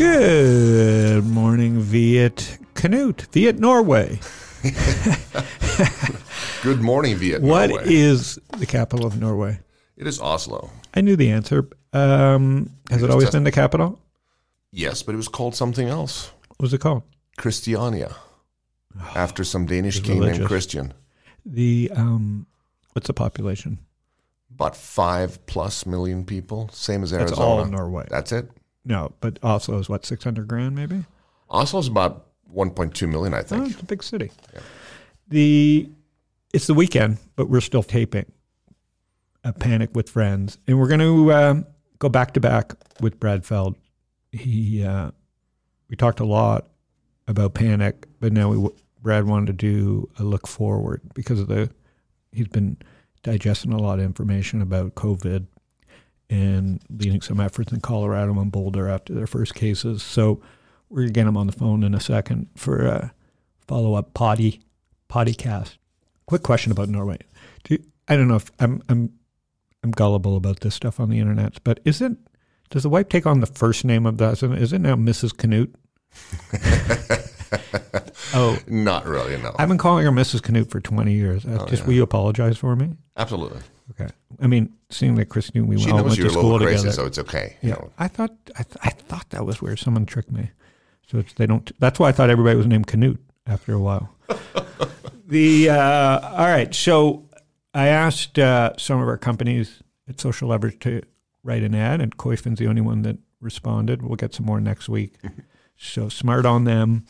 Good morning, Viet Canute, Viet Norway. Good morning, Viet. What Norway. is the capital of Norway? It is Oslo. I knew the answer. Um, has it always been the capital? Yes, but it was called something else. What was it called? Christiania. After some Danish It's king named religious. Christian. The um, what's the population? About five plus million people. Same as That's Arizona. all Norway. That's it. No, but Oslo is what six hundred grand, maybe. Oslo's about 1.2 million, I Oh, think. it's a big city. The it's the weekend, but we're still taping. A panic with friends, and we're going to um, go back to back with Brad Feld. He uh, we talked a lot about panic, but now we Brad wanted to do a look forward because of the he's been digesting a lot of information about COVID and leading some efforts in Colorado and Boulder after their first cases. So we're gonna get him on the phone in a second for a follow up potty podcast. Quick question about Norway. Do I don't know if I'm I'm I'm gullible about this stuff on the internet, but is it does the wife take on the first name of the? Is it now Mrs. Canute? oh, Not really, no. I've been calling her Mrs. Canute for 20 years. Uh, just will you apologize for me? Absolutely. Okay. I mean, seeing that Chris knew we She all went to a little school crazy, together. so it's okay. You Yeah, know. I thought I, th- I thought that was where Someone tricked me. So they don't. That's why I thought everybody was named Canute after a while. the uh, all right. So I asked uh, some of our companies at Social Leverage to write an ad, and Koyfin's the only one that responded. We'll get some more next week. so smart on them.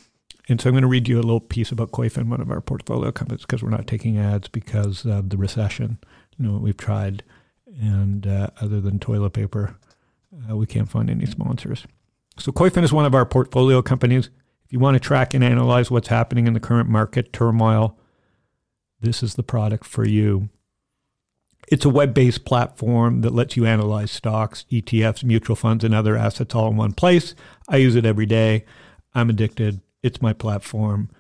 And so I'm going to read you a little piece about Koyfin, one of our portfolio companies, because we're not taking ads because of the recession. You know, we've tried, and uh, other than toilet paper, uh, we can't find any sponsors. So Koyfin is one of our portfolio companies. If you want to track and analyze what's happening in the current market turmoil, this is the product for you. It's a web-based platform that lets you analyze stocks, ETFs, mutual funds, and other assets all in one place. I use it every day. I'm addicted. It's my platform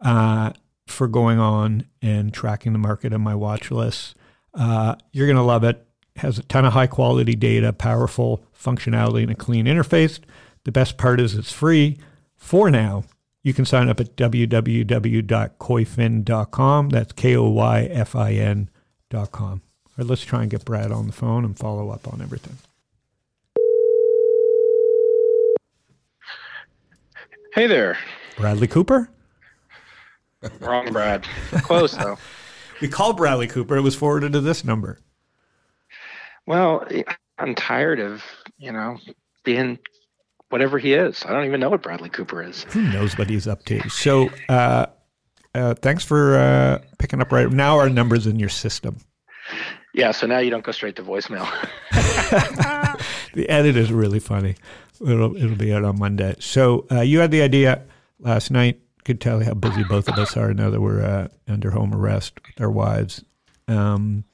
uh, for going on and tracking the market on my watch list. Uh, you're going to love it. Has a ton of high quality data, powerful functionality, and a clean interface. The best part is it's free for now. You can sign up at www.koyfin.com. That's K O Y F I N.com. All right, let's try and get Brad on the phone and follow up on everything. Hey there. Bradley Cooper? Wrong, Brad. Close though. We called Bradley Cooper. It was forwarded to this number. Well, I'm tired of you know being whatever he is. I don't even know what Bradley Cooper is. Who knows what he's up to? So, uh, uh, thanks for uh, picking up right now. Our numbers in your system. Yeah. So now you don't go straight to voicemail. The edit is really funny. It'll it'll be out on Monday. So uh, you had the idea last night. Could tell you how busy both of us are now that we're uh, under home arrest with our wives. Um,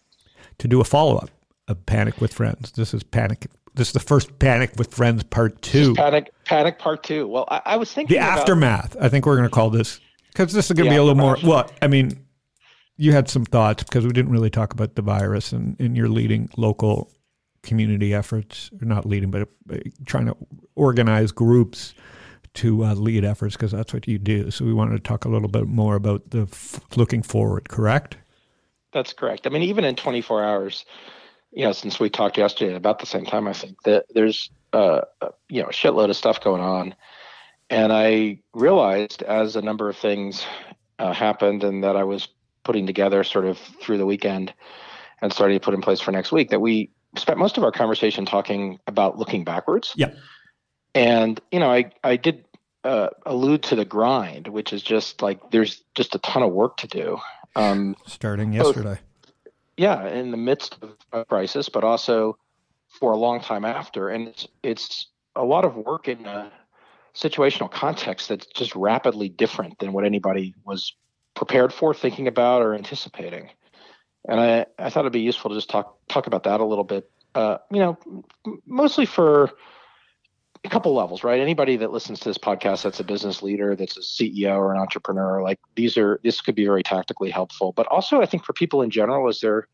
to do a follow up of Panic with Friends. This is Panic. This is the first Panic with Friends part two. Panic, Panic Part Two. Well, I, I was thinking The about, aftermath. I think we're going to call this because this is going to be a little more. Well, I mean, you had some thoughts because we didn't really talk about the virus and, and you're leading local community efforts, or not leading, but uh, trying to organize groups to uh, lead efforts because that's what you do. So we wanted to talk a little bit more about the f- looking forward. Correct? That's correct. I mean, even in 24 hours, you know, since we talked yesterday at about the same time, I think that there's, uh, uh, you know, a shitload of stuff going on. And I realized as a number of things uh, happened and that I was putting together sort of through the weekend and starting to put in place for next week that we spent most of our conversation talking about looking backwards. Yeah. And, you know, I, I did uh, allude to the grind, which is just like there's just a ton of work to do. Um, Starting Both. yesterday. yeah, in the midst of a crisis, but also for a long time after. And it's it's a lot of work in a situational context that's just rapidly different than what anybody was prepared for, thinking about, or anticipating. And I, I thought it'd be useful to just talk talk about that a little bit. Uh, you know, mostly for a couple levels, right? Anybody that listens to this podcast that's a business leader, that's a CEO or an entrepreneur, like these are this could be very tactically helpful. But also, I think for people in general, is there,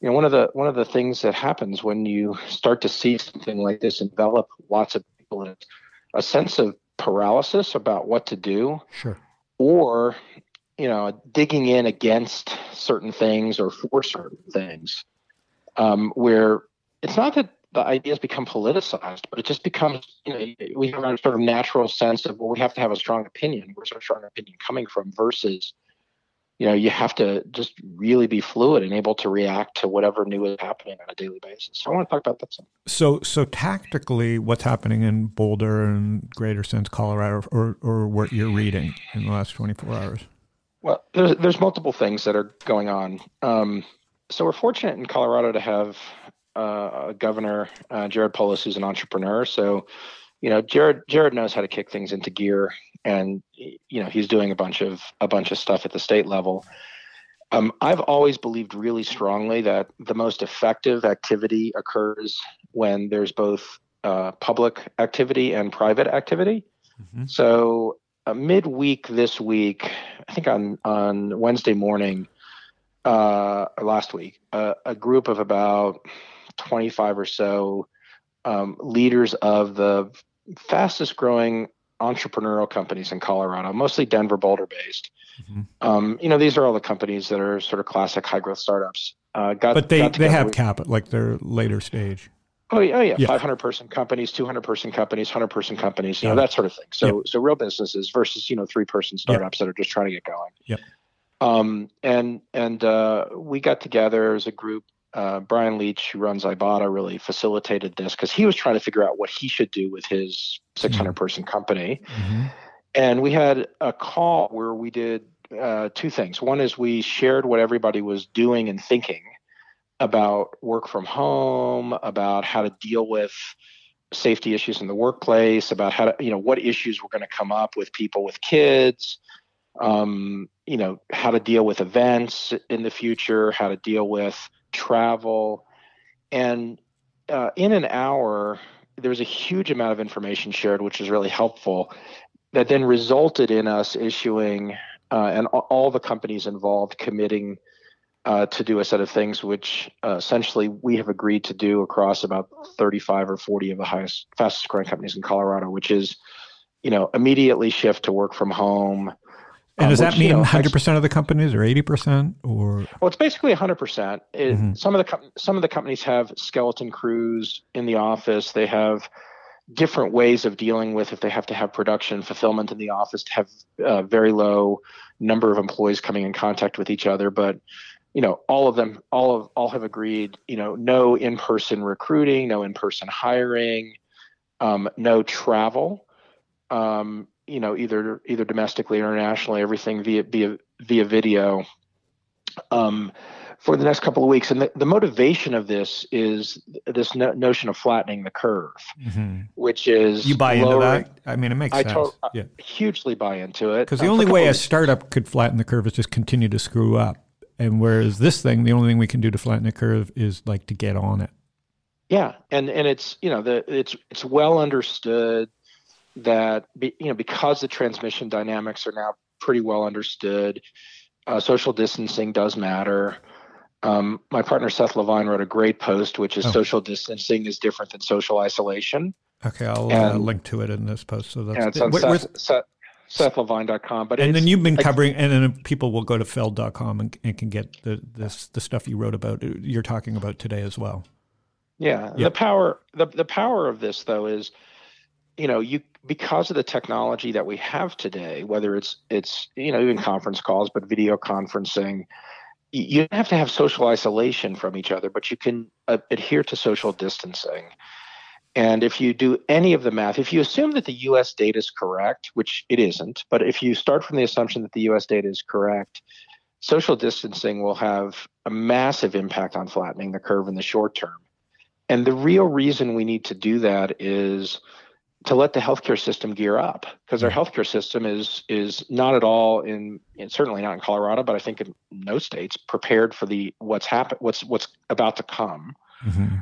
you know, one of the one of the things that happens when you start to see something like this envelop lots of people is a sense of paralysis about what to do. Sure. Or, you know, digging in against certain things or for certain things, um, where it's not that the ideas become politicized, but it just becomes, you know, we have a sort of natural sense of, well, we have to have a strong opinion. Where's our strong opinion coming from versus, you know, you have to just really be fluid and able to react to whatever new is happening on a daily basis. So I want to talk about that some. So, so tactically, what's happening in Boulder and Greater Sense, Colorado, or, or what you're reading in the last 24 hours? Well, there's, there's multiple things that are going on. Um, so we're fortunate in Colorado to have uh, governor uh, Jared Polis, who's an entrepreneur. So, you know, Jared Jared knows how to kick things into gear, and you know he's doing a bunch of a bunch of stuff at the state level. Um, I've always believed really strongly that the most effective activity occurs when there's both uh, public activity and private activity. Mm-hmm. So, uh, midweek this week, I think on on Wednesday morning, uh, last week, uh, a group of about 25 or so um, leaders of the fastest growing entrepreneurial companies in Colorado, mostly Denver, Boulder based. Mm-hmm. Um, you know, these are all the companies that are sort of classic high growth startups. Uh, got, but they, they have capital, like they're later stage. Oh yeah, oh yeah, yeah. 500 person companies, 200 person companies, 100 person companies, you yeah. know, that sort of thing. So, yeah. so real businesses versus, you know, three person startups that are just trying to get going. Yep. Um, and, and, uh, we got together as a group uh, Bryan Leach, who runs Ibotta, really facilitated this because he was trying to figure out what he should do with his 600 person company. Mm-hmm. And we had a call where we did uh, two things. One is we shared what everybody was doing and thinking about work from home, about how to deal with safety issues in the workplace, about how to, you know, what issues were going to come up with people with kids, um, you know, how to deal with events in the future, how to deal with travel, and uh, in an hour, there was a huge amount of information shared, which was really helpful. That then resulted in us issuing uh, and all the companies involved committing uh, to do a set of things, which uh, essentially we have agreed to do across about 35 or 40 of the highest, fastest growing companies in Colorado, which is, you know, immediately shift to work from home, and um, does that mean 100% of the companies or 80% or? Well, it's basically 100%. It, mm-hmm. Some of the com- some of the companies have skeleton crews in the office. They have different ways of dealing with if they have to have production fulfillment in the office to have uh, very low number of employees coming in contact with each other. But you know, all of them, all of all have agreed. You know, no in-person recruiting, no in-person hiring, um, no travel. Um, you know either either domestically or internationally everything via via via video um, for the next couple of weeks. And the, the motivation of this is this no, notion of flattening the curve mm-hmm. which is you buy lowering, into that? I mean it makes I sense. To, yeah. hugely buy into it. Because the uh, only way a startup could flatten the curve is just continue to screw up. And whereas this thing the only thing we can do to flatten the curve is like to get on it. Yeah. And and it's you know the it's it's well understood that be, you know because the transmission dynamics are now pretty well understood, uh, social distancing does matter. Um, my partner Seth Levine wrote a great post, which is oh. social distancing is different than social isolation. Okay, I'll uh, and, uh, link to it in this post. So that's yeah, it's on Seth, Seth, SethLevine.com. But and then you've been covering, and then people will go to Feld.com and, and can get the this the stuff you wrote about. You're talking about today as well. Yeah, yep. the power the the power of this though is, you know, you because of the technology that we have today, whether it's it's you know even conference calls, but video conferencing, you have to have social isolation from each other, but you can uh, adhere to social distancing. And if you do any of the math, if you assume that the U.S. data is correct, which it isn't, but if you start from the assumption that the U.S. data is correct, social distancing will have a massive impact on flattening the curve in the short term. And the real reason we need to do that is to let the healthcare system gear up because our healthcare system is is not at all in, certainly not in Colorado, but I think in no states prepared for the what's happen what's what's about to come. Mm-hmm.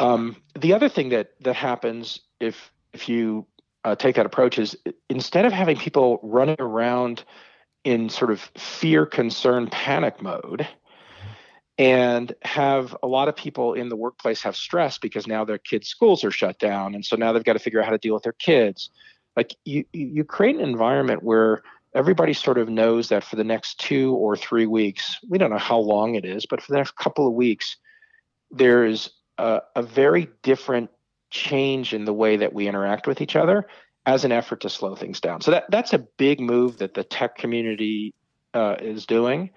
Um, the other thing that that happens if if you uh, take that approach is instead of having people running around in sort of fear, concern, panic mode, and have a lot of people in the workplace have stress because now their kids' schools are shut down, and so now they've got to figure out how to deal with their kids. Like you, you create an environment where everybody sort of knows that for the next two or three weeks, we don't know how long it is, but for the next couple of weeks, there's a, a very different change in the way that we interact with each other as an effort to slow things down. So that that's a big move that the tech community uh, is doing.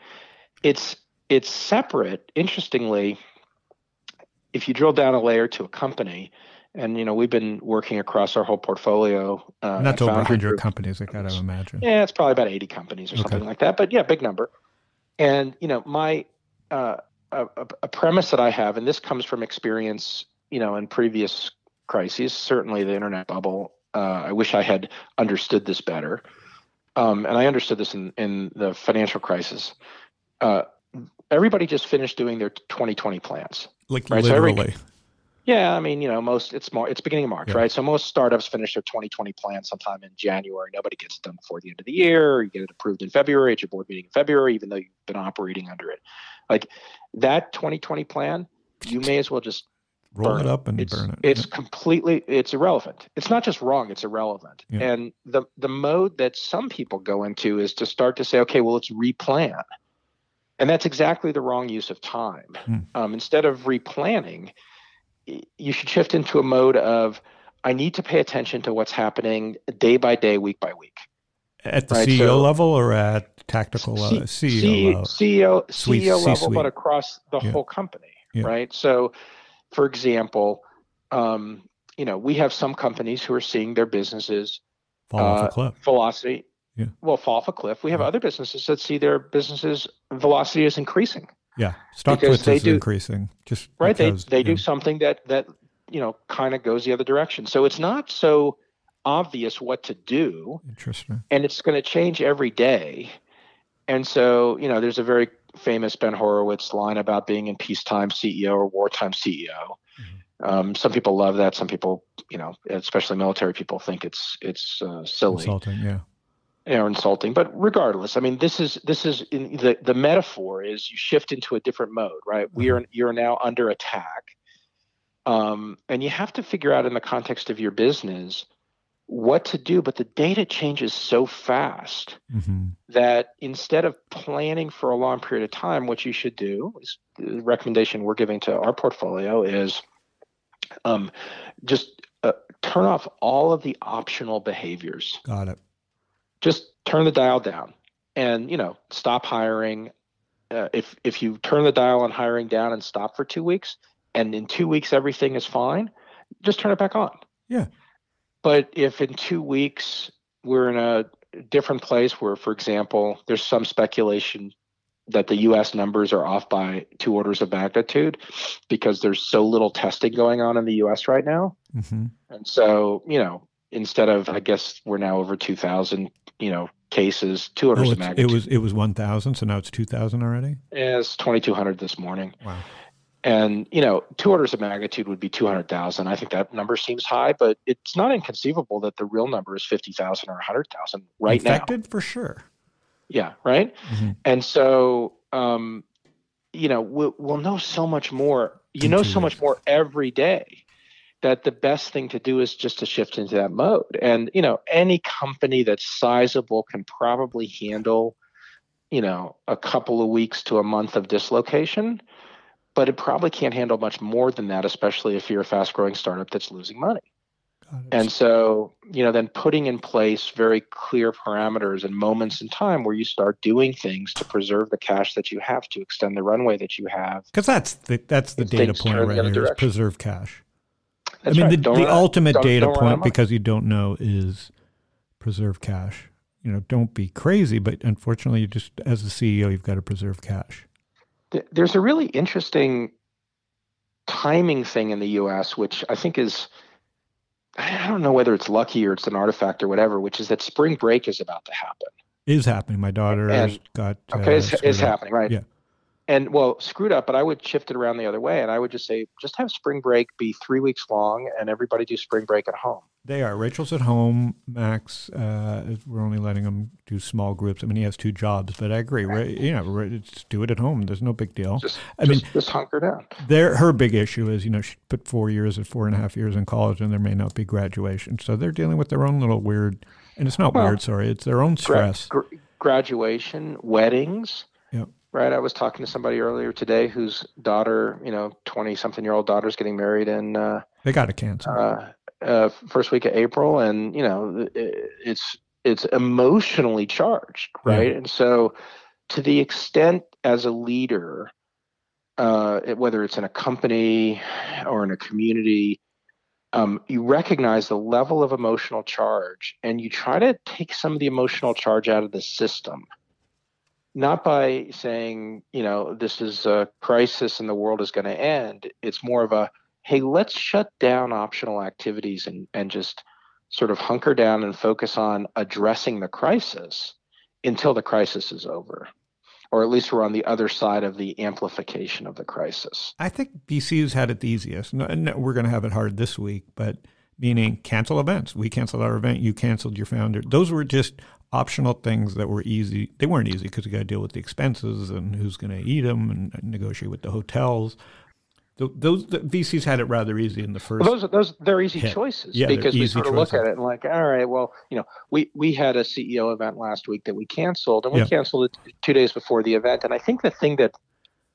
It's it's separate. Interestingly, if you drill down a layer to a company, and you know we've been working across our whole portfolio. Uh, That's over 100 companies. I gotta imagine. Yeah, it's probably about 80 companies or okay. something like that. But yeah, big number. And you know my uh, a, a premise that I have, and this comes from experience, you know, in previous crises, certainly the internet bubble. Uh, I wish I had understood this better. Um, and I understood this in, in the financial crisis. Uh, everybody just finished doing their 2020 plans. Like right? literally. So every, yeah, I mean, you know, most it's more it's beginning of March, yeah. right? So most startups finish their 2020 plan sometime in January. Nobody gets it done before the end of the year. You get it approved in February at your board meeting in February, even though you've been operating under it. Like that 2020 plan, you may as well just roll it up and it's, burn it. It's yeah. completely it's irrelevant. It's not just wrong, it's irrelevant. Yeah. And the the mode that some people go into is to start to say, okay, well, let's replan. And that's exactly the wrong use of time. Hmm. Um, instead of replanning, you should shift into a mode of I need to pay attention to what's happening day by day, week by week. At the right? CEO so, level or at tactical uh, C- CEO C- level? CEO, CEO level, C-suite. but across the yeah. whole company, yeah. right? So, for example, um, you know, we have some companies who are seeing their businesses fall uh, off a cliff. Velocity, yeah. well, fall off a cliff. We have other businesses that see their businesses velocity is increasing. Yeah, stock is do, increasing. Just right, because, they they do something that that you know kind of goes the other direction. So it's not so obvious what to do. Interesting. And it's going to change every day. And so you know, there's a very famous Ben Horowitz line about being in peacetime CEO or wartime CEO. Mm-hmm. Um, some people love that. Some people, you know, especially military people, think it's it's uh, silly. Insulting, yeah or insulting. But regardless, I mean, this is this is the the metaphor is you shift into a different mode, right? We are you're now under attack, um, and you have to figure out in the context of your business what to do. But the data changes so fast mm-hmm. that instead of planning for a long period of time, what you should do is the recommendation we're giving to our portfolio is um, just uh, turn off all of the optional behaviors. Got it just turn the dial down and you know stop hiring. Uh, if if you turn the dial on hiring down and stop for two weeks and in two weeks everything is fine just turn it back on. Yeah. But if in two weeks we're in a different place where for example there's some speculation that the us numbers are off by two orders of magnitude because there's so little testing going on in the us right now. Mm-hmm. and so you know instead of I guess we're now over two thousand, you know, cases, two orders oh, of magnitude. It was it was one thousand, so now it's two thousand already. Yeah, it's twenty two hundred this morning. Wow. And you know, two orders of magnitude would be two hundred thousand. I think that number seems high, but it's not inconceivable that the real number is fifty thousand or hundred thousand right Infected now. Infected for sure. Yeah. Right. Mm-hmm. And so, um, you know, we'll, we'll know so much more. You know, so much more every day that the best thing to do is just to shift into that mode. And, you know, any company that's sizable can probably handle, you know, a couple of weeks to a month of dislocation, but it probably can't handle much more than that, especially if you're a fast growing startup that's losing money. And so, you know, then putting in place very clear parameters and moments in time where you start doing things to preserve the cash that you have to extend the runway that you have. Because that's the that's the data point right here: preserve cash. That's I mean, right. the, the ultimate don't, data don't point, because you don't know, is preserve cash. You know, don't be crazy, but unfortunately, you just as the CEO, you've got to preserve cash. There's a really interesting timing thing in the U.S., which I think is I don't know whether it's lucky or it's an artifact or whatever, which is that spring break is about to happen. Is happening. My daughter And- got Okay, uh, it's happening, right? Yeah. And well, screwed up, but I would shift it around the other way, and I would just say, just have spring break be three weeks long, and everybody do spring break at home. They are. Rachel's at home. Max, uh, we're only letting him do small groups. I mean, he has two jobs, but I agree. Right? You know, do it at home. There's no big deal. Just, I mean, just, just hunker down. their her big issue is, you know, she put four years and four and a half years in college, and there may not be graduation. So they're dealing with their own little weird, and it's not Well, weird. Sorry, it's their own Gra- stress. gr- graduation, weddings. Right. I was talking to somebody earlier today whose daughter, you know, twenty something year old daughter's getting married and uh, They got to cancel. uh, uh, first week of April, and you know, i- it's it's emotionally charged, right? And so, to the extent as a leader, uh, it- whether it's in a company or in a community, um, you recognize the level of emotional charge, and you try to take some of the emotional charge out of the system. Not by saying, you know, this is a crisis and the world is going to end. It's more of a, hey, let's shut down optional activities and, and just sort of hunker down and focus on addressing the crisis until the crisis is over. Or at least we're on the other side of the amplification of the crisis. I think VC's had it the easiest. No, no, we're going to have it hard this week, but meaning cancel events. We canceled our event. You canceled your founder. Those were just optional things that were easy. They weren't easy because you got to deal with the expenses and who's going to eat them and uh, negotiate with the hotels. Th- Those the VCs had it rather easy in the first. Well, those are those they're easy Yeah. choices Yeah, because we sort of look at it and like, all right, well, you know, we we had a CEO event last week that we canceled, and we Yeah. canceled it two days before the event. And I think the thing that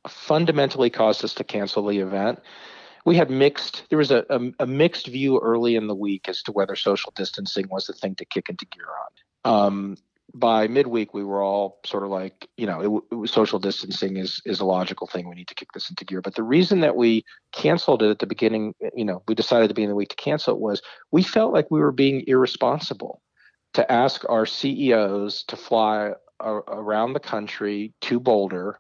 fundamentally caused us to cancel the event, we had mixed. There was a, a, a mixed view early in the week as to whether social distancing was the thing to kick into gear on. Um, by midweek, we were all sort of like, you know, it, it social distancing is is a logical thing. We need to kick this into gear. But the reason that we canceled it at the beginning, you know, we decided to be in the week to cancel it was we felt like we were being irresponsible to ask our CEOs to fly a, around the country to Boulder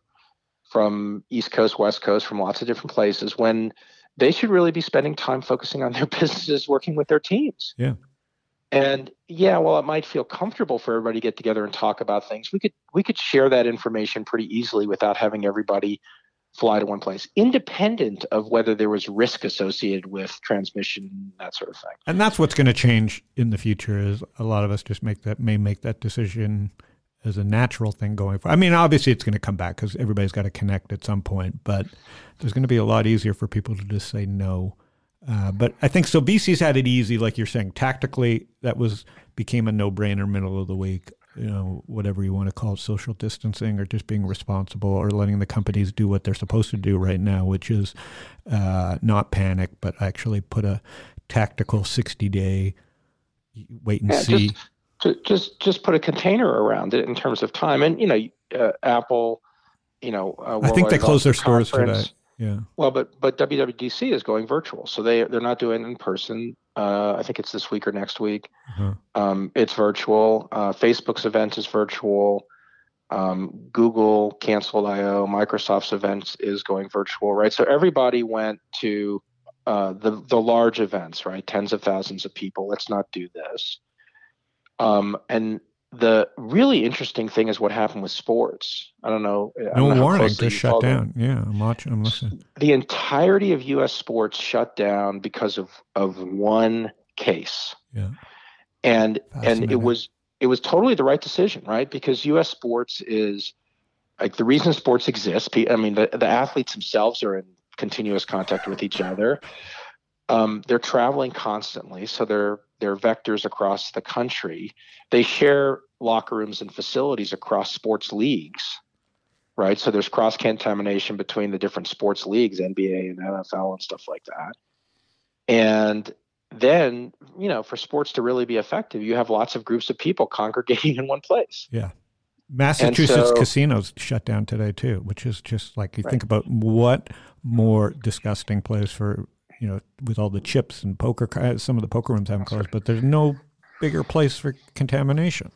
from East Coast, West Coast, from lots of different places when they should really be spending time focusing on their businesses, working with their teams. Yeah. And yeah, well, it might feel comfortable for everybody to get together and talk about things. We could we could share that information pretty easily without having everybody fly to one place, independent of whether there was risk associated with transmission, that sort of thing. and that's what's going to change in the future. Is a lot of us just make that may make that decision as a natural thing going forward. I mean, obviously it's going to come back because everybody's got to connect at some point, but there's going to be a lot easier for people to just say no. Uh, but I think so. VC's had it easy, like you're saying. Tactically, that was became a no-brainer middle of the week. You know, whatever you want to call it, social distancing or just being responsible or letting the companies do what they're supposed to do right now, which is uh, not panic, but actually put a tactical 60-day wait and Yeah, see. just, ju- just just put a container around it in terms of time. And you know, uh, Apple, you know, uh, I think they closed their stores for that. Yeah. Well, but but WWDC is going virtual, so they they're not doing it in person. Uh, I think it's this week or next week. Uh-huh. Um, it's virtual. Uh, Facebook's event is virtual. Um, Google canceled I/O. Microsoft's event is going virtual, right? So everybody went to uh, the the large events, right? Tens of thousands of people. Let's not do this. Um, and the really interesting thing is what happened with sports. I don't know. I No don't know warning, just shut follow them down. Yeah, I'm watching. I'm listening. the entirety of U.S. sports shut down because of of one case, Yeah. and and it was it was totally the right decision, right? Because U.S. sports is like the reason sports exists. I mean, the the athletes themselves are in continuous contact with each other. Um, they're traveling constantly, so they're they're vectors across the country. They share locker rooms and facilities across sports leagues right? So there's cross contamination between the different sports leagues, NBA and NFL and stuff like that. And then, you know, for sports to really be effective, you have lots of groups of people congregating in one place. Yeah. Massachusetts so- casinos shut down today too, which is just like you Right. think about what more disgusting place for you know with all the chips and poker. Some of the poker rooms haven't closed, but there's no bigger place for contamination.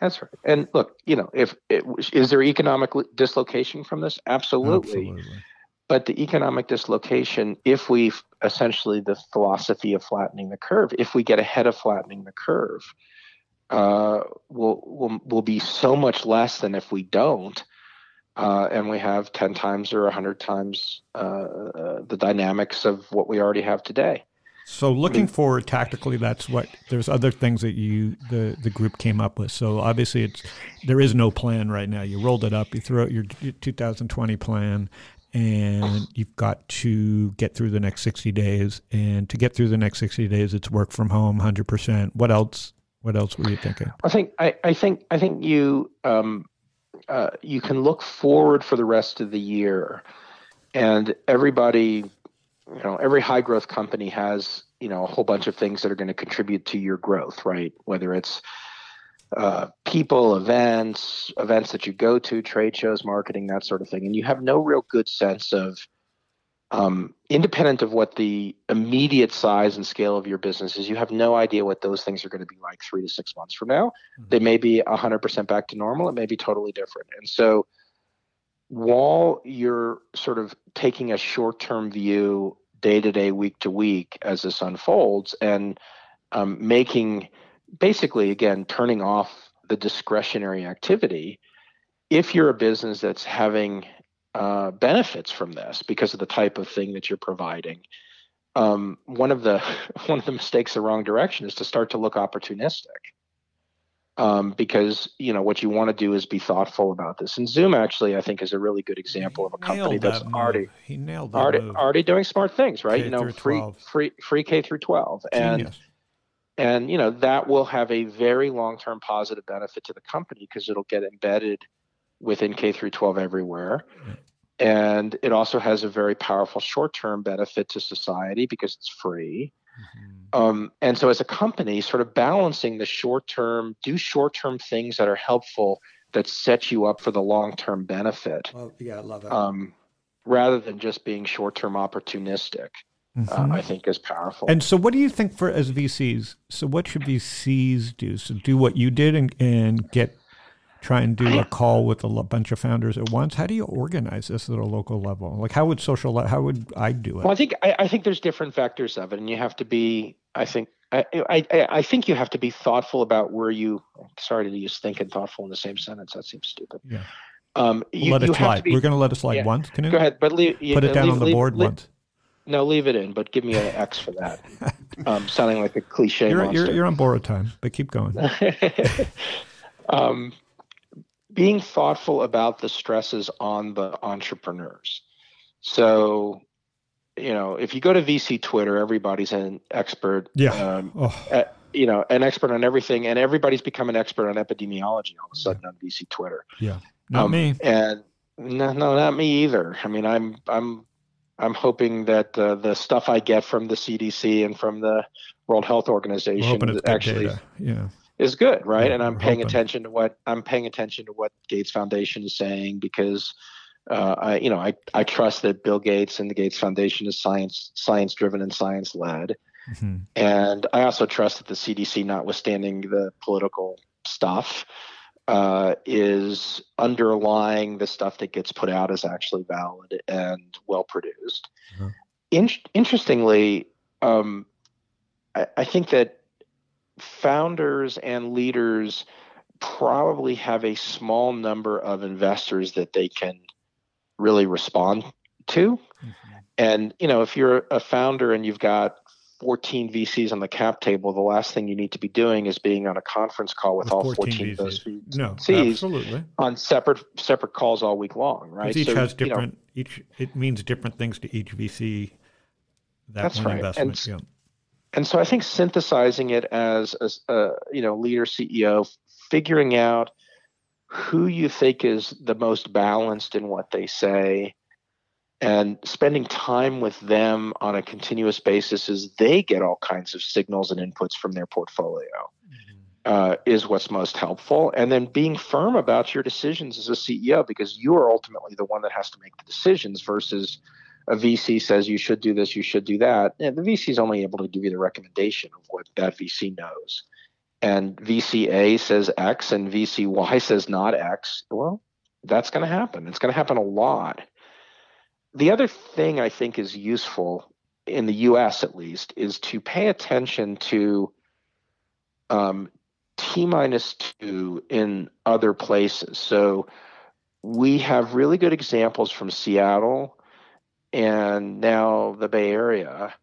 That's right. And look, you know, if it, is there economic dislocation from this? Absolutely. Absolutely. But the economic dislocation, if we essentially the philosophy of flattening the curve. If we get ahead of flattening the curve, uh, will will will be so much less than if we don't, uh, and we have ten times or hundred times uh, uh, the dynamics of what we already have today. So looking forward tactically, that's what there's other things that you the the group came up with. So obviously, it's there is no plan right now. You rolled it up, you threw out your 2020 plan, and you've got to get through the next 60 days. And to get through the next 60 days, it's work from home, 100 percent. What else? What else were you thinking? I think I, I think I think you um, uh, you can look forward for the rest of the year, and everybody you know every high growth company has you know a whole bunch of things that are going to contribute to your growth right? Whether it's uh, people events events that you go to trade shows marketing that sort of thing. And you have no real good sense of um, independent of what the immediate size and scale of your business is you have no idea what those things are going to be like three to six months from now mm-hmm. they may be 100% back to normal it may be totally different and so while you're sort of taking a short term view day to day, week to week as this unfolds, and um, making basically, again, turning off the discretionary activity. If you're a business that's having uh, benefits from this because of the type of thing that you're providing, um, one of the one of the mistakes the wrong direction is to start to look opportunistic um, because you know what you want to do is be thoughtful about this. And Zoom actually, I think, is a really good example of a company that's that already he nailed that already, move. already doing smart things, right? K you know, free 12. free free K through twelve, and and you know that will have a very long term positive benefit to the company because it'll get embedded within K through twelve everywhere. And it also has a very powerful short term benefit to society because it's free. Mhm. Um, and so, as a company, sort of balancing the short term, do short term things that are helpful that set you up for the long term benefit, Well, yeah, I love it. um, rather than just being short term opportunistic. Uh, Mhm. I think is powerful. And so, what do you think for as VCs? So, what should VCs do? So, do what you did and, and get try and do a call with a bunch of founders at once. How do you organize this at a local level? Like, how would social? How would I do it? Well, I think I, I think there's different factors of it, and you have to be. I think I, I I- think you have to be thoughtful about where you. Sorry to use think and thoughtful in the same sentence. That seems stupid. Yeah. Um, you, let it slide. be. We're going to let it slide yeah. once. Can you Go ahead, but leave, put it down leave, on the leave- board once? No, leave it in, but give me an X for that. um, sounding like a cliche You're, monster. you're, you're on borrowed time, but keep going. um, being thoughtful about the stresses on the entrepreneurs. So, you know, if you go to VC Twitter, everybody's an expert. Yeah. Um, Oh, at, you know, an expert on everything, and everybody's become an expert on epidemiology all of a sudden on VC Twitter. yeah. Not Um, me. And no, no, not me either. I mean, I'm, I'm, I'm hoping that uh, the stuff I get from the CDC and from the World Health Organization actually data. Yeah. Is good, right? Yeah, and I'm paying hoping. attention to what I'm paying attention to what Gates Foundation is saying because uh, I, you know, I, I trust that Bill Gates and the Gates Foundation is science science driven and science led, hmm and I also trust that the CDC, notwithstanding the political stuff, uh, is underlying the stuff that gets put out is actually valid and well produced. Mhm. In- interestingly, um, I, I think that founders and leaders probably have a small number of investors that they can really respond to. Mm-hmm. And you know, if you're a founder and you've got 14 VCs on the cap table, the last thing you need to be doing is being on a conference call with, all 14, of those VCs. No, absolutely. on separate separate calls all week long, right? each So, has you know, different. each it means different things to each VC. That That's one right. investment. And yeah. And so I think synthesizing it as a, a you know leader CEO, figuring out who you think is the most balanced in what they say, and spending time with them on a continuous basis as they get all kinds of signals and inputs from their portfolio uh, is what's most helpful. And then being firm about your decisions as a CEO because you are ultimately the one that has to make the decisions versus a VC says you should do this, you should do that. And the VC is only able to give you the recommendation of what that VC knows. And VC A says X and VC Y says not X. Well, that's going to happen. It's going to happen a lot. The other thing I think is useful in the U.S. at least, is to pay attention to um, T minus two in other places. So we have really good examples from Seattle and now the Bay Area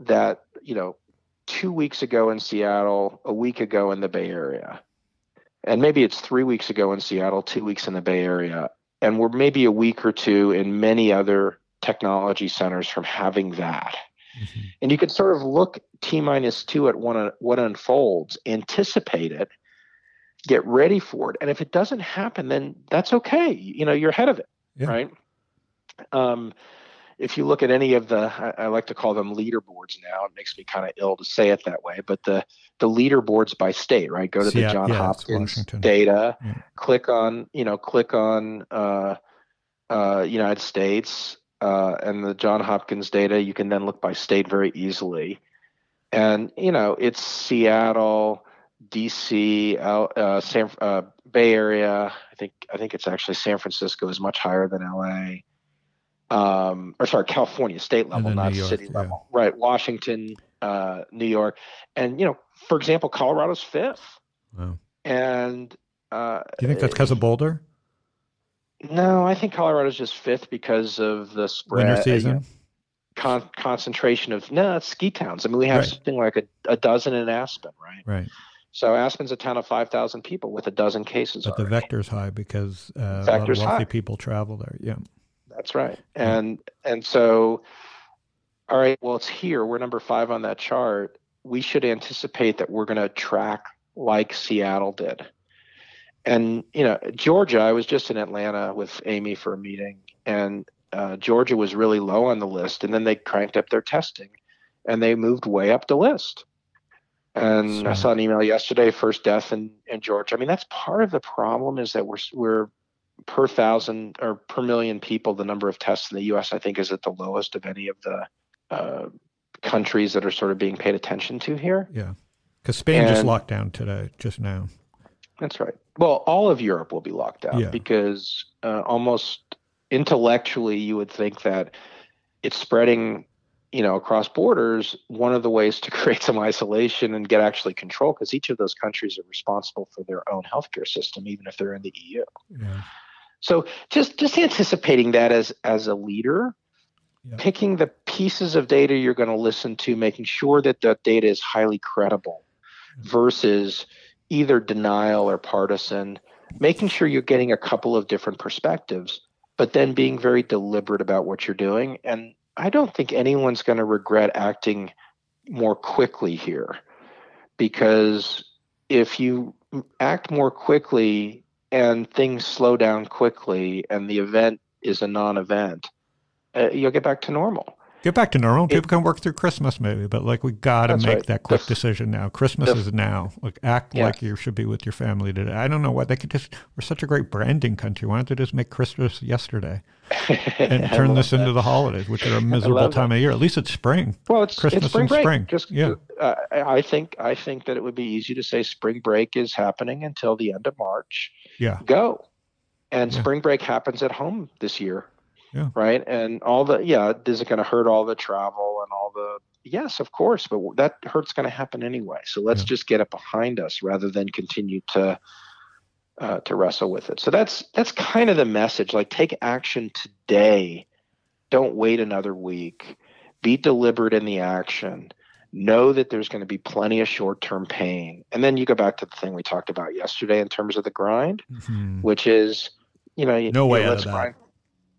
that, you know, two weeks ago in Seattle, a week ago in the Bay Area. And maybe it's three weeks ago in Seattle, two weeks in the Bay Area. And we're maybe a week or two in many other technology centers from having that. Mm-hmm. And you could sort of look T minus two at one, what unfolds, anticipate it, get ready for it. And if it doesn't happen, then that's okay. You know, you're ahead of it, yeah. right? Um, if you look at any of the, I, I, like to call them leaderboards now. It makes me kind of ill to say it that way, but the the leaderboards by state, right? Go to the John yeah, Hopkins data, yeah. click on, you know, click on uh, uh, United States uh, and the John Hopkins data. You can then look by state very easily, and you know, it's Seattle. DC, uh, San, uh, Bay Area. I think I think it's actually San Francisco is much higher than LA um, or sorry, California state level, not York, city yeah. level, right? Washington, uh, New York, and you know, for example, Colorado's fifth. Wow. And uh, do you think that's because of Boulder? No, I think Colorado's just fifth because of the spread. Winter season. You know, con- concentration of no, it's ski towns. I mean, we have right. something like a, a dozen in Aspen, right? Right. So Aspen's a town of five thousand people with a dozen cases. But already. the vector's high because uh, a lot of wealthy high. people travel there. Yeah. That's right. And and so all right, well it's here. We're number 5 on that chart. We should anticipate that we're going to track like Seattle did. And you know, Georgia, I was just in Atlanta with Amy for a meeting and uh, Georgia was really low on the list and then they cranked up their testing and they moved way up the list. And I saw an email yesterday, first death in, in Georgia. I mean, that's part of the problem is that we're we're per thousand or per million people, the number of tests in the U.S. I think is at the lowest of any of the uh, countries that are sort of being paid attention to here. Yeah, because Spain and, just locked down today, just now. That's right. Well, all of Europe will be locked down yeah. because uh, almost intellectually, you would think that it's spreading you know across borders one of the ways to create some isolation and get actually control because each of those countries are responsible for their own healthcare system even if they're in the eu yeah. So just just anticipating that as as a leader, picking the pieces of data you're going to listen to, making sure that that data is highly credible, mm-hmm. versus either denial or partisan, making sure you're getting a couple of different perspectives, but then being very deliberate about what you're doing. And I don't think anyone's going to regret acting more quickly here, because if you act more quickly and things slow down quickly and the event is a non-event, uh, you'll get back to normal. Get back to normal. People it, can work through Christmas maybe, but like we got to make right. that quick the, decision now. Christmas the, is now. Like act yeah. like you should be with your family today. I don't know why they could just. We're such a great branding country. Why don't they just make Christmas yesterday and turn this that. into the holidays, which are a miserable time that. of year? At least it's spring. Well, it's Christmas it's spring and break. spring. Just yeah. Uh, I think I think that it would be easy to say spring break is happening until the end of March. Yeah. Go. And yeah. spring break happens at home this year yeah. Right. And all the, yeah, is it going to hurt all the travel and all the, yes, of course, but that hurt's going to happen anyway. So let's yeah. just get it behind us rather than continue to, uh, to wrestle with it. So that's, that's kind of the message. Like take action today. Don't wait another week. Be deliberate in the action. Know that there's going to be plenty of short term pain. And then you go back to the thing we talked about yesterday in terms of the grind, mm-hmm. which is, you know, no you way know, out of that. Grind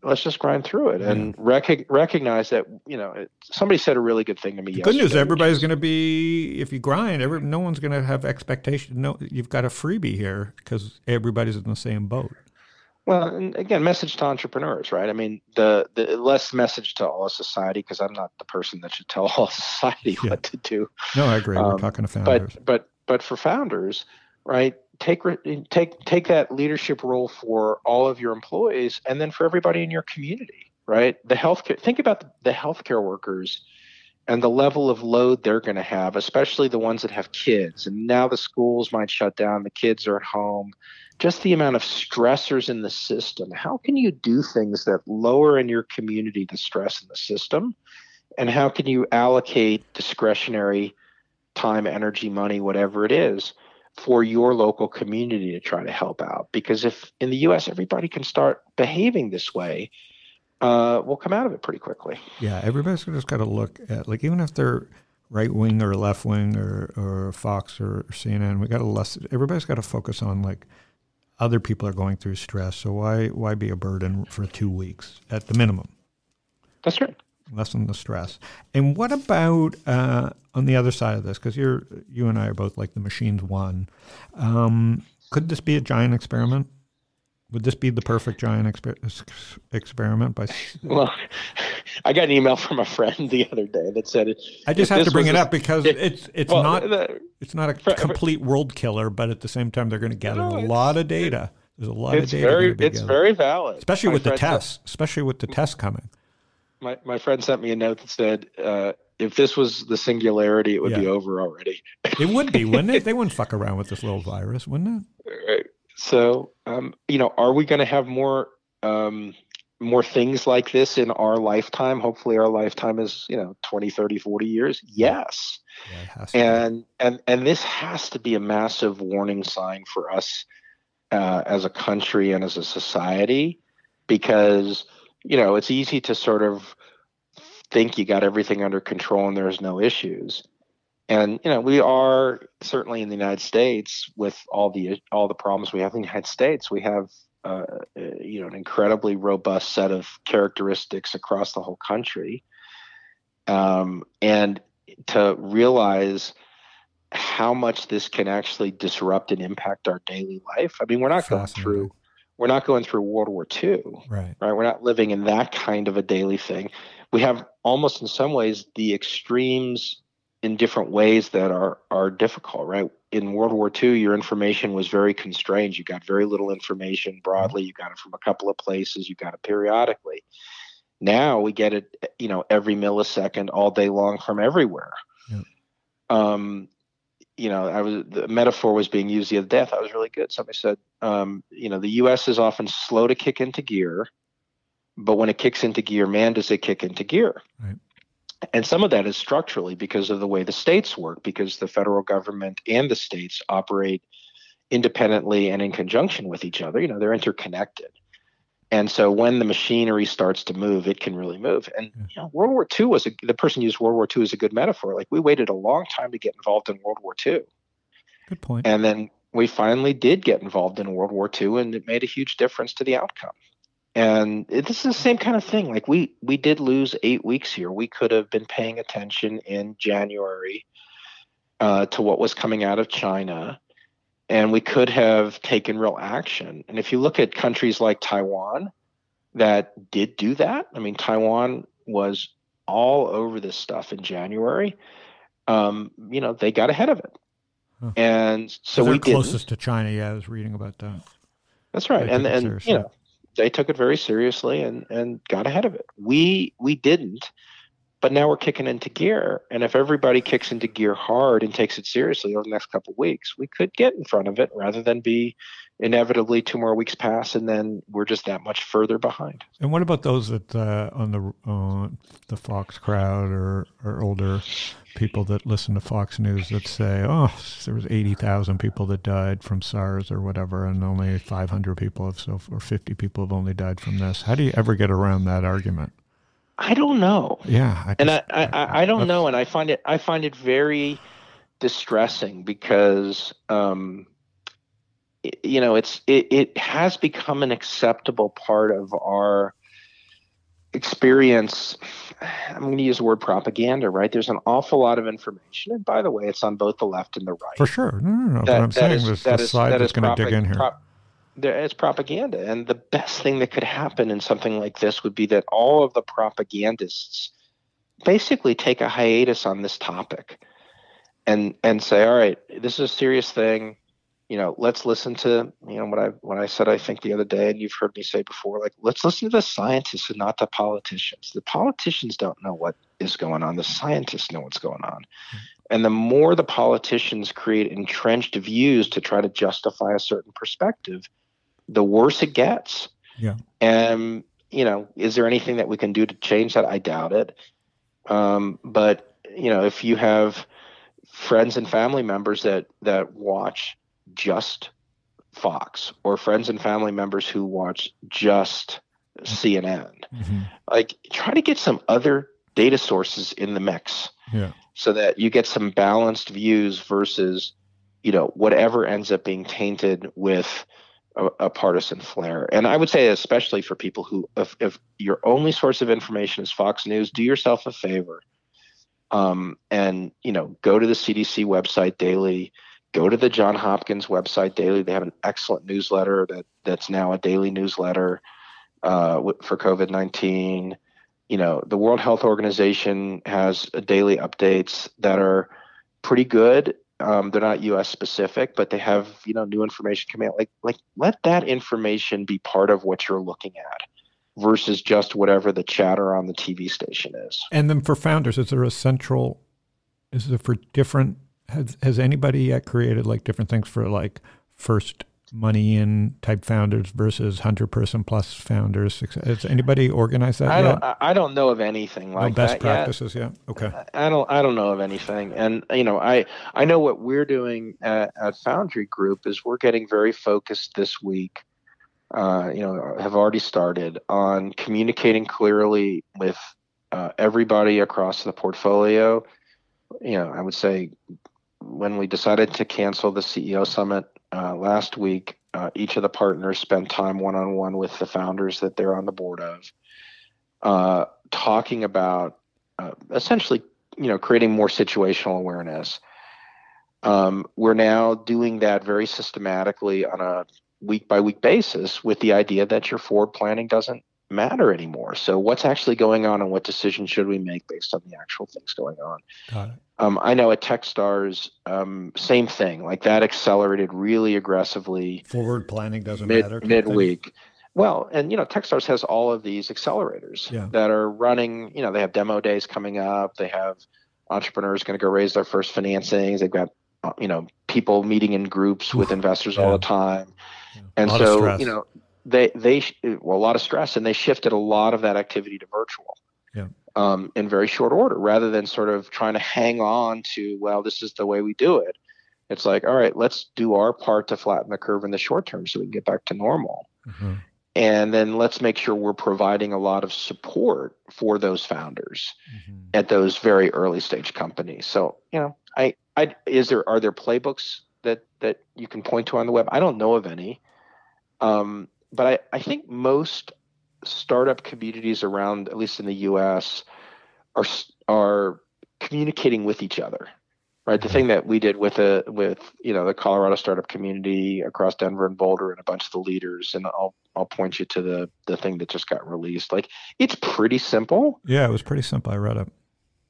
let's just grind through it and rec- recognize that you know it, somebody said a really good thing to me. The good news, everybody's going to be if you grind, every, no one's going to have expectation. No, you've got a freebie here because everybody's in the same boat. Well, and again, message to entrepreneurs, right? I mean, the the less message to all of society because I'm not the person that should tell all society yeah. what to do. No, I agree. We're um, talking to founders, but but but for founders, right? take take take that leadership role for all of your employees and then for everybody in your community right the healthcare think about the healthcare workers and the level of load they're going to have especially the ones that have kids and now the schools might shut down the kids are at home just the amount of stressors in the system how can you do things that lower in your community the stress in the system and how can you allocate discretionary time, energy, money, whatever it is, for your local community to try to help out? Because if in the U.S. everybody can start behaving this way, uh, we'll come out of it pretty quickly. Yeah, everybody's just got to look at like even if they're right wing or left wing or, or Fox or CNN, we got to less. Everybody's got to focus on like other people are going through stress. So why why be a burden for two weeks at the minimum? That's right. Lessen the stress. And what about uh, on the other side of this? Because you're you and I are both like the machines one. Um, could this be a giant experiment? Would this be the perfect giant exper- experiment? By well, I got an email from a friend the other day that said it. I just have to bring it up because it, it's it's well, not the, it's not a for- complete world killer, but at the same time they're going to gather No, a lot of data. There's a lot it's of data. very it's gathered. very valid, especially My with the friend said- tests, especially with the tests coming. My my friend sent me a note that said, uh, "If this was the singularity, it would be over already." It would be, wouldn't it? They wouldn't fuck around with this little virus, wouldn't it? Right. So, um, you know, are we going to have more um, more things like this in our lifetime? Hopefully, our lifetime is you know 20, 30, 40 years. Yes. Yeah, it has to be. and and and this has to be a massive warning sign for us uh, as a country and as a society because you know it's easy to sort of think you got everything under control and there's no issues and you know we are certainly in the united states with all the all the problems we have in the united states we have uh, uh, you know an incredibly robust set of characteristics across the whole country um, and to realize how much this can actually disrupt and impact our daily life. I mean, we're not going through we're not going through World War II, right. right? We're not living in that kind of a daily thing. We have almost in some ways the extremes in different ways that are are difficult, right? In World War II, your information was very constrained. You got very little information broadly. You got it from a couple of places. You got it periodically. Now we get it, you know, every millisecond, all day long, from everywhere. Yep. Um, you know, I was the metaphor was being used the other day. I was really good. Somebody said, um, you know, the U.S. is often slow to kick into gear, but when it kicks into gear, man, does it kick into gear. Right. And some of that is structurally because of the way the states work, because the federal government and the states operate independently and in conjunction with each other. You know, they're interconnected. And so when the machinery starts to move, it can really move. And you know, World War II was a, the person used World War II as a good metaphor. Like we waited a long time to get involved in World War II. Good point. And then we finally did get involved in World War II, and it made a huge difference to the outcome. And this is the same kind of thing. Like we we did lose eight weeks here. We could have been paying attention in January uh, to what was coming out of China, and we could have taken real action. And if you look at countries like Taiwan that did do that, I mean, Taiwan was all over this stuff in January. Um, you know, they got ahead of it. Huh. And so we did. closest to China. Yeah, I was reading about that. That's right. They And and you know, they took it very seriously and and got ahead of it. We we didn't. But now we're kicking into gear. And if everybody kicks into gear hard and takes it seriously over the next couple of weeks, we could get in front of it rather than be inevitably two more weeks pass and then we're just that much further behind. And what about those that uh, on the uh, the Fox crowd or, or older people that listen to Fox News that say, "Oh, there was eighty thousand people that died from SARS or whatever, and only five hundred people have so or fifty people have only died from this." How do you ever get around that argument? I don't know. Yeah, I and I, I, I don't know, and I find it I find it very distressing because um, i- you know it's it, it has become an acceptable part of our experience. I'm going to use the word propaganda, right? There's an awful lot of information, and by the way, it's on both the left and the right. for sure. No, no, no. That- I'm that saying is- this that the is- side that that's going to dig in here. prop- there- it's propaganda, and the best thing that could happen in something like this would be that all of the propagandists basically take a hiatus on this topic, and and say, all right, this is a serious thing. You know, let's listen to you know what I what I said I think the other day, and you've heard me say before. Like, let's listen to the scientists and not the politicians. The politicians don't know what is going on. The scientists know what's going on. Hmm. And the more the politicians create entrenched views to try to justify a certain perspective, the worse it gets. Yeah. And, you know, is there anything that we can do to change that? I doubt it. Um, but you know, if you have friends and family members that that watch just Fox or friends and family members who watch just CNN, Mm-hmm. like try to get some other data sources in the mix Yeah. so that you get some balanced views versus you know whatever ends up being tainted with a, a partisan flair. And i would say especially for people who if, if your only source of information is fox news do yourself a favor um, and you know go to the cdc website daily. Go to the john hopkins website daily. They have an excellent newsletter that that's now a daily newsletter uh, for covid-19 you know the world health organization has uh, daily updates that are pretty good um, they're not us specific but they have you know new information coming out like like let that information be part of what you're looking at versus just whatever the chatter on the tv station is And then for founders, is there a central? Is there for different? Has has anybody yet created like different things for like first money in type founders versus hundred person plus founders? Has anybody organized that i yet? don't I- don't know of anything no best that practices yet. Okay. I don't I don't know of anything. And you know, I I know what we're doing at, at Foundry Group is we're getting very focused this week. Uh, you know, have already started on communicating clearly with uh, everybody across the portfolio. You know, I would say when we decided to cancel the CEO summit uh, last week, uh, each of the partners spent time one on one with the founders that they're on the board of, uh, talking about uh, essentially you know creating more situational awareness. Um, we're now doing that very systematically on a week by week basis with the idea that your forward planning doesn't matter anymore so what's actually going on and what decisions should we make based on the actual things going on Got it. um, i know at techstars um, same thing like that accelerated really aggressively Forward planning doesn't mid matter. thing? midweek. Well, and you know, Techstars has all of these accelerators Yeah. that are running. You know, they have demo days coming up. They have entrepreneurs going to go raise their first financings. They've got uh, you know people meeting in groups with investors yeah. all the time, Yeah. and A lot of so you know they they well a lot of stress, and they shifted a lot of that activity to virtual. Yeah. Um, in very short order, rather than sort of trying to hang on to, well, this is the way we do it. It's like, all right, let's do our part to flatten the curve in the short term so we can get back to normal. Mhm. And then let's make sure we're providing a lot of support for those founders Mhm. at those very early stage companies. So, you know, I, I is there are there playbooks that that you can point to on the web? I don't know of any. Um, but I, I think most startup communities around, at least in the US, are are communicating with each other. Right. The Mhm. thing that we did with a with you know the Colorado startup community across Denver and Boulder and a bunch of the leaders, and I'll I'll point you to the the thing that just got released. Like it's pretty simple Yeah, it was pretty simple. I read it.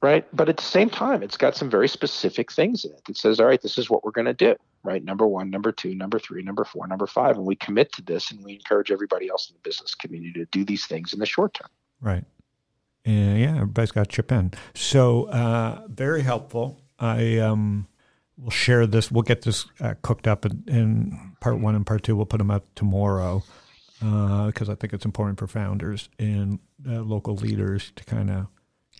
Right? But at the same time, it's got some very specific things in it. that says, all right, this is what we're going to do, right? Number one, number two, number three, number four, number five. And we commit to this and we encourage everybody else in the business community to do these things in the short term. Right. And yeah, everybody's got to chip in. So uh, very helpful. I um, will share this. We'll get this uh, cooked up in, in part one and part two. We'll put them up tomorrow because I think it's important for founders and uh, local leaders to kind of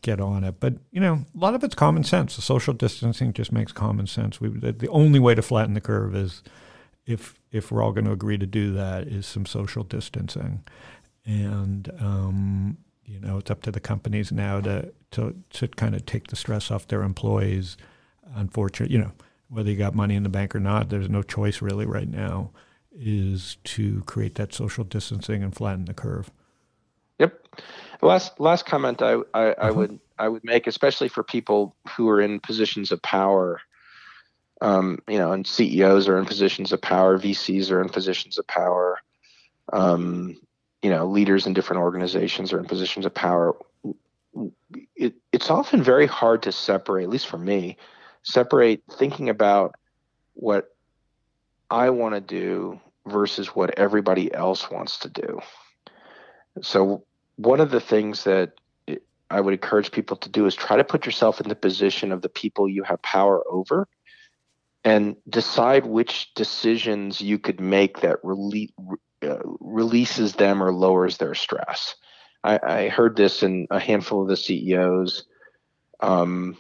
get on it. But you know, a lot of it's common sense. The social distancing just makes common sense. We the, only way to flatten the curve is if if we're all going to agree to do that is some social distancing, and um, you know it's up to the companies now to to to kind of take the stress off their employees. Unfortunately, you know whether you got money in the bank or not, there's no choice really right now. Is to create that social distancing and flatten the curve. Last last comment I, I, I Mhm. would I would make, especially for people who are in positions of power. Um, you know, and CEOs are in positions of power, VCs are in positions of power. Um, you know, leaders in different organizations are in positions of power. It, it's often very hard to separate, at least for me, separate thinking about what I want to do versus what everybody else wants to do. So one of the things that I would encourage people to do is try to put yourself in the position of the people you have power over and decide which decisions you could make that rele- uh, releases them or lowers their stress. I, I heard this in a handful of the CEOs um,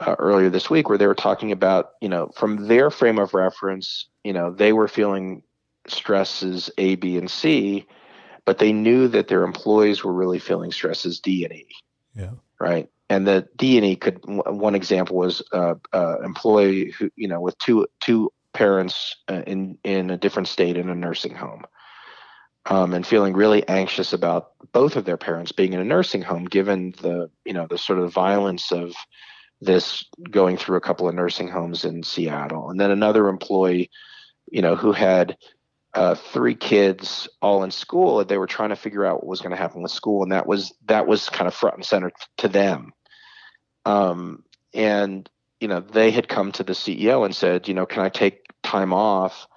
uh, earlier this week where they were talking about, you know, from their frame of reference, you know, they were feeling stresses A, B, and C, but they knew that their employees were really feeling stresses D and E. Yeah. Right. And the D and E could one example was uh, uh, employee who you know with two two parents uh, in in a different state in a nursing home, um, and feeling really anxious about both of their parents being in a nursing home, given the you know the sort of violence of this going through a couple of nursing homes in Seattle, and then another employee, you know, who had uh, three kids all in school, and they were trying to figure out what was going to happen with school, and that was that was kind of front and center to them. Um, and you know, they had come to the CEO and said, you know, can I take time off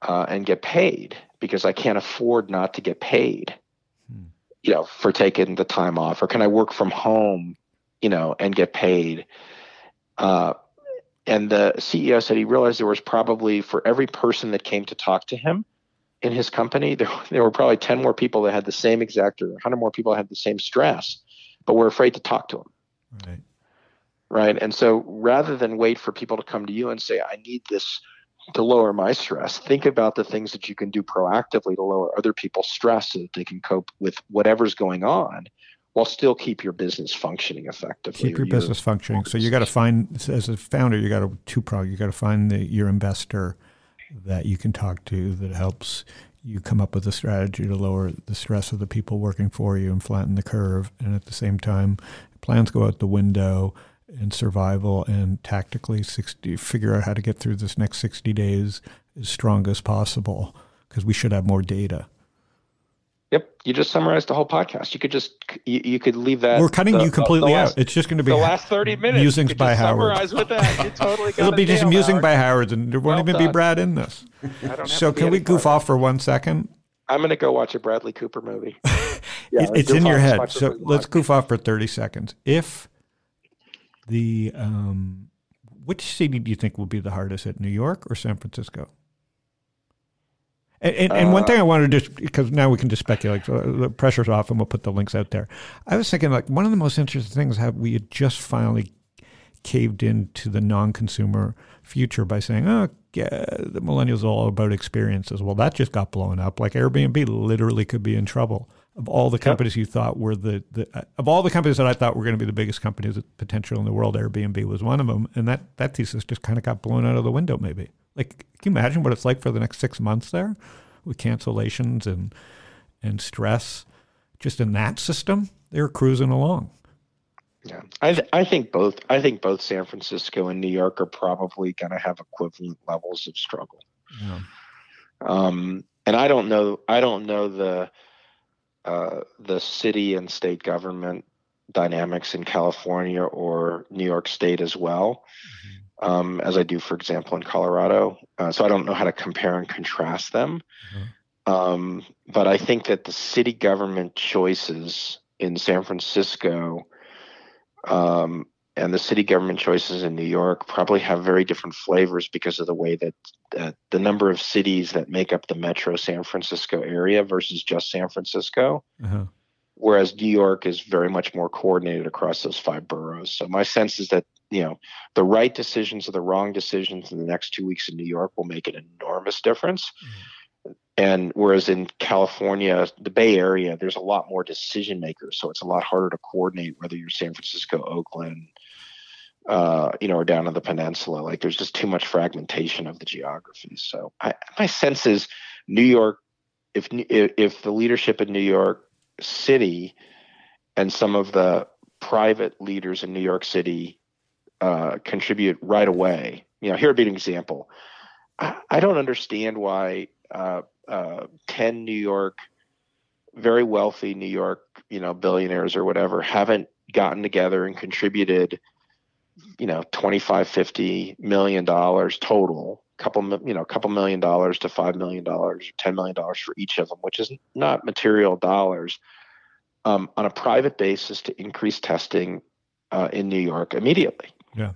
uh, and get paid because I can't afford not to get paid, hmm. you know, for taking the time off, or can I work from home you know, and get paid. Uh, and the CEO said he realized there was probably for every person that came to talk to him in his company, there, there were probably 10 more people that had the same exact or 100 more people that had the same stress, but were afraid to talk to him. Right. Right. And so rather than wait for people to come to you and say, I need this to lower my stress, think about the things that you can do proactively to lower other people's stress so that they can cope with whatever's going on while still keep your business functioning effectively. Keep your business functioning. So you got to find, as a founder, you got to two prong. You got to find the, your investor that you can talk to that helps you come up with a strategy to lower the stress of the people working for you and flatten the curve. And at the same time, plans go out the window and survival and tactically 60, figure out how to get through this next 60 days as strong as possible because we should have more data. Yep, you just summarized the whole podcast. You could just you, you could leave that. We're cutting the, you completely the, the last, out. It's just going to be the last thirty minutes. Musings by Howard. Summarize with that. You totally It'll be just musing by Howard, and there won't well even done. be Brad in this. so can we goof off for one second? I'm going to go watch a Bradley Cooper movie. Yeah, it's in your head. So let's goof off for thirty seconds. If the um, which city do you think will be the hardest at New York or San Francisco? And, and, and, one uh, thing I wanted to just because now we can just speculate. So uh, the pressure's off, and we'll put the links out there. I was thinking like one of the most interesting things have we had just finally caved into the non-consumer future by saying, "Oh, yeah, the millennials are all about experiences." Well, that just got blown up. Like Airbnb literally could be in trouble. Of all the companies yep. you thought were the, the uh, of all the companies that I thought were going to be the biggest companies with potential in the world, Airbnb was one of them, and that that thesis just kind of got blown out of the window. Maybe. Like, can you imagine what it's like for the next six months there with cancellations and and stress? Just in that system, they're cruising along. Yeah, I th- I think both I think both San Francisco and New York are probably going to have equivalent levels of struggle. Yeah. Um, and I don't know I don't know the uh, the city and state government dynamics in California or New York State as well. Mm-hmm um, as I do, for example, in Colorado. Uh, so I don't know how to compare and contrast them. Mm-hmm. Um, but I think that the city government choices in San Francisco um, and the city government choices in New York probably have very different flavors because of the way that, that the number of cities that make up the metro San Francisco area versus just San Francisco. Uh-huh whereas New York is very much more coordinated across those five boroughs. So my sense is that you know the right decisions or the wrong decisions in the next two weeks in New York will make an enormous difference. Mm-hmm. And whereas in California, the Bay Area, there's a lot more decision makers, so it's a lot harder to coordinate whether you're San Francisco, Oakland, uh, you know, or down on the peninsula. Like there's just too much fragmentation of the geography. So I, my sense is New York, if if the leadership in New York City and some of the private leaders in New York City uh, contribute right away. You know, here would be an example. I, I don't understand why uh, uh, 10 New York, very wealthy New York, you know, billionaires or whatever haven't gotten together and contributed, you know, 25, 50 million dollars total, couple, you know, a couple million dollars to $5 million, $10 million for each of them, which is not material dollars. Um, on a private basis to increase testing uh, in New York immediately. Yeah.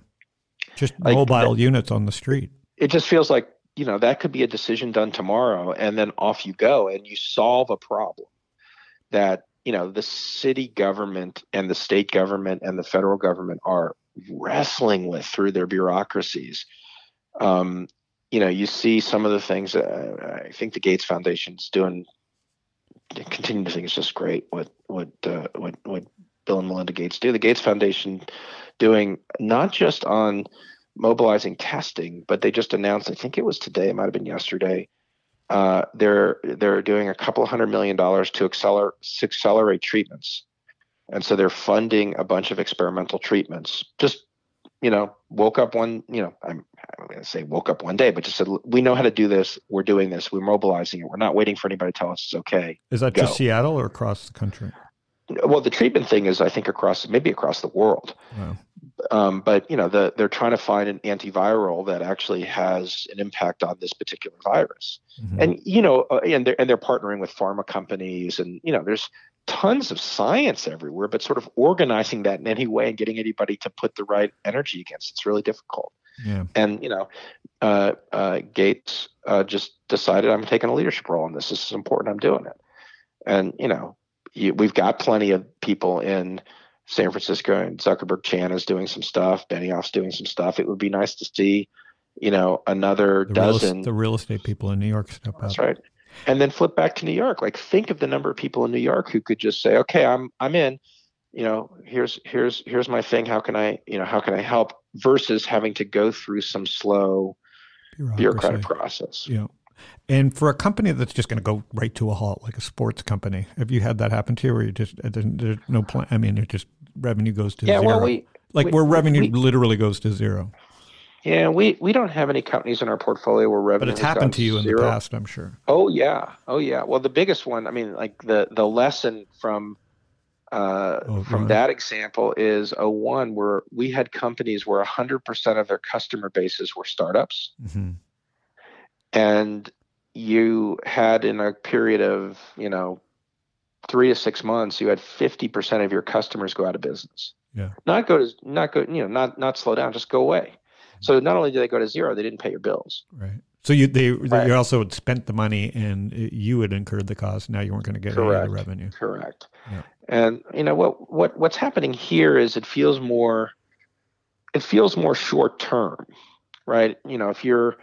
Just like, mobile that, units on the street. It just feels like, you know, that could be a decision done tomorrow and then off you go and you solve a problem that you know the city government and the state government and the federal government are wrestling with through their bureaucracies. Um, you know, you see some of the things. Uh, I think the Gates Foundation's doing. Continue to think it's just great what what uh, what what Bill and Melinda Gates do. The Gates Foundation doing not just on mobilizing testing, but they just announced. I think it was today. It might have been yesterday. Uh, they're they're doing a couple hundred million dollars to accelerate accelerate treatments, and so they're funding a bunch of experimental treatments. Just you know, woke up one, you know, I'm, I'm going to say woke up one day, but just said, we know how to do this. We're doing this. We're mobilizing it. We're not waiting for anybody to tell us it's okay. Is that Go. just Seattle or across the country? Well, the treatment thing is, I think, across maybe across the world. Wow. Um, but you know, the, they're trying to find an antiviral that actually has an impact on this particular virus. Mhm. And you know, uh, and they're and they're partnering with pharma companies, and you know, there's tons of science everywhere, but sort of organizing that in any way and getting anybody to put the right energy against it's really difficult. yeah. And you know, uh, uh, Gates uh, just decided I'm taking a leadership role in this. This is important. I'm doing it. And you know, you, we've got plenty of people in San Francisco, and Zuckerberg Chan is doing some stuff. Benioff's doing some stuff. It would be nice to see, you know, another The dozen. es- the real estate people in New York step up. That's right. And then flip back to New York. Like think of the number of people in New York who could just say, "Okay, I'm I'm in. You know, here's here's here's my thing. How can I, you know, how can I help?" Versus having to go through some slow bureaucratic process. Yeah. And for a company that's just going to go right to a halt, like a sports company, have you had that happen to you, where you just uh, there's, there's no plan? I mean, it just revenue goes to Yeah, zero. well, we like we- where revenue we- literally goes to zero. Yeah we we don't have any companies in our portfolio where revenue. But it's happened to you in zero. the past, I'm sure. Oh yeah, oh yeah. Well, the biggest one. I mean, like the the lesson from uh, Oh, from right. that example is a one where we had companies where 100% of their customer bases were startups, hmm and you had in a period of you know three to six months, you had 50% of your customers go out of business. Yeah. Not go to not go you know not not slow down, just go away. So not only did they go to zero, they didn't pay your bills. Right. So you they Right. you also had spent the money and you had incurred the cost. Now you weren't going to get any of the revenue. Correct. Yeah. And you know what what what's happening here is it feels more it feels more short term, right? You know, if you're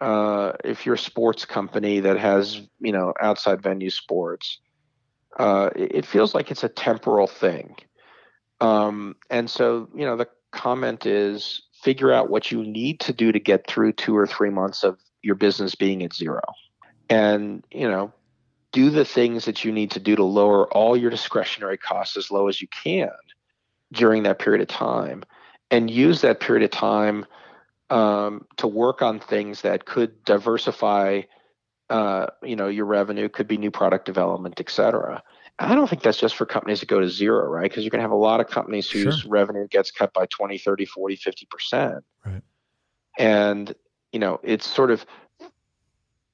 uh, if you're a sports company that has you know outside venue sports, uh, it, it feels like it's a temporal thing. Um, and so you know the comment is figure out what you need to do to get through two or three months of your business being at zero, and you know do the things that you need to do to lower all your discretionary costs as low as you can during that period of time and use that period of time um, to work on things that could diversify uh, you know your revenue could be new product development et cetera i don't think that's just for companies that go to zero right because you're going to have a lot of companies whose Sure. revenue gets cut by 20 30 40 50% Right. and you know it's sort of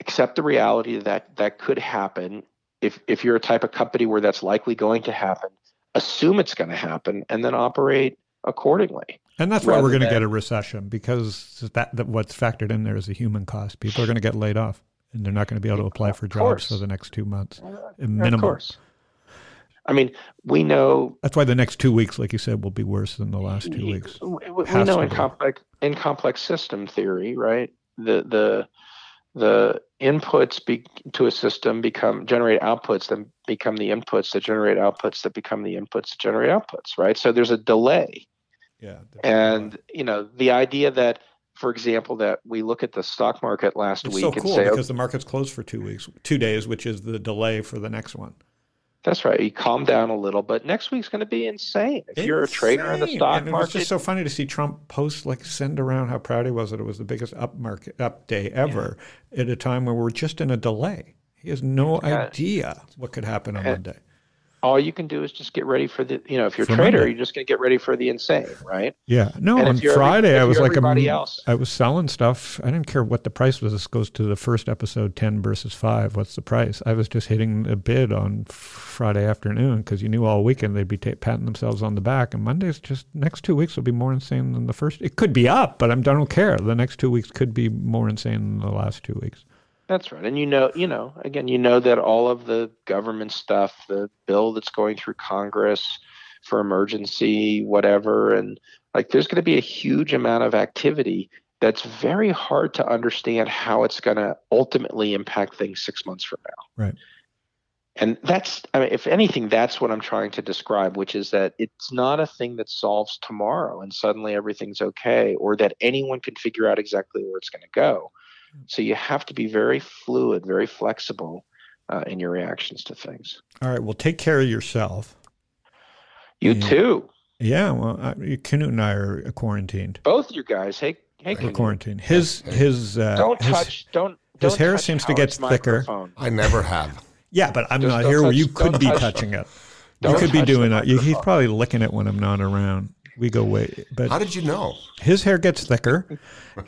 accept the reality that that could happen if if you're a type of company where that's likely going to happen assume it's going to happen and then operate accordingly And that's why we're going to get a recession because that, that what's factored in there is the human cost. People are going to get laid off and they're not going to be able to apply for jobs for the next two months. of Minimum. course i mean we know That's why the next two weeks, like you said, will be worse than the last two weeks. we, we- know in be. complex in complex system theory right the the the inputs be, to a system become generate outputs then become the inputs that generate outputs that become the inputs that generate outputs right so there's a delay Yeah. and you know the idea that for example that we look at the stock market last it's week so and cool say "Oh, because the market's closed for two weeks, two days, which is the delay for the next one. That's right you calm down a little but next week's going to be insane if you're a trader in the stock and market just so funny to see Trump post like send around how proud he was that it was the biggest up market up day ever at a time where we're just in a delay. He has no Yeah. idea what could happen on And- Monday. All you can do is just get ready for the you know if you're a trader Monday. you're just going to get ready for the insane right Yeah, no. And On you're every- Friday, I was like, um, everybody m- else- I was selling stuff. I didn't care what the price was. This goes to the first episode, ten versus five. What's the price? I was just hitting a bid on Friday afternoon because you knew all weekend they'd be ta patting themselves on the back. And Monday's just next two weeks will be more insane than the first. It could be up, but I'm, I don't care. The next two weeks could be more insane than the last two weeks. That's right. And you know, you know, again, you know that all of the government stuff, the bill that's going through Congress for emergency, whatever, and like there's going to be a huge amount of activity that's very hard to understand how it's going to ultimately impact things six months from now. Right. And that's, I mean, if anything, that's what I'm trying to describe, which is that it's not a thing that solves tomorrow and suddenly everything's okay, or that anyone can figure out exactly where it's going to go. So you have to be very fluid, very flexible uh, in your reactions to things. All right. Well, take care of yourself. You Yeah. too, Yeah. Well, I, Canute and I are quarantined. both you guys. Hey, hey, We're quarantined. His his uh, don't his- touch, don't. his don't hair seems to get thicker. I never have. Yeah, but I'm Just not don't here where you could be touch touching it. You Don't could be doing it. He's probably licking it when I'm not around. We go way, but How did you know? his hair gets thicker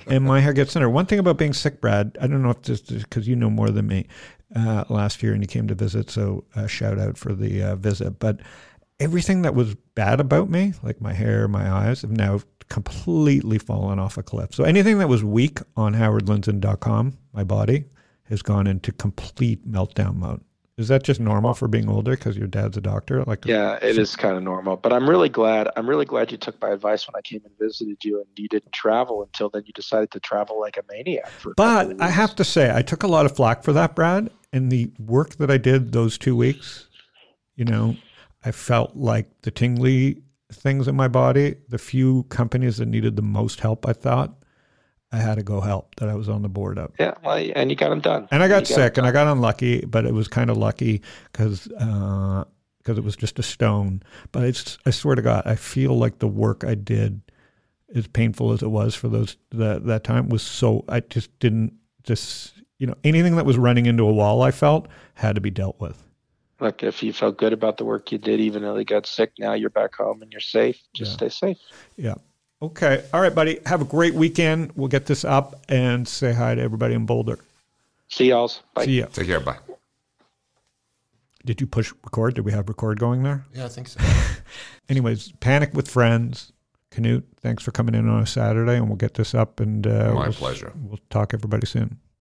and my hair gets thinner. One thing about being sick, Brad, I don't know if this is because you know more than me uh, last year and you came to visit. So uh, shout out for the uh, visit. But everything that was bad about me, like my hair, my eyes, have now completely fallen off a cliff. So anything that was weak on howardlindzon.com, my body, has gone into complete meltdown mode. Is that just normal for being older because your dad's a doctor? Like, Yeah, uh, it is kind of normal, but I'm really glad. I'm really glad you took my advice when I came and visited you, and you didn't travel until then. You decided to travel like a maniac. For But I have to say, I took a lot of flack for that, Brad. And the work that I did those two weeks, you know, I felt like the tingly things in my body, the few companies that needed the most help, I thought I had to go help that I was on the board of. Yeah, well, and you got them done. And I got You sick and I got unlucky, but it was kind of lucky because because uh, it was just a stone. But it's I swear to God, I feel like the work I did, as painful as it was for those that that time, was so I just didn't just you know anything that was running into a wall I felt had to be dealt with. Look, if you felt good about the work you did, even though you got sick, now you're back home and you're safe. Just Yeah. stay safe. Yeah. Okay. All right, buddy. Have a great weekend. We'll get this up and say hi to everybody in Boulder. See y'all. Bye. See ya. Take care. Bye. Did you push record? Did we have record going there? Yeah, I think so. anyways, panic with friends. Canute, thanks for coming in on a Saturday, and we'll get this up and uh, My we'll, pleasure. We'll talk everybody soon.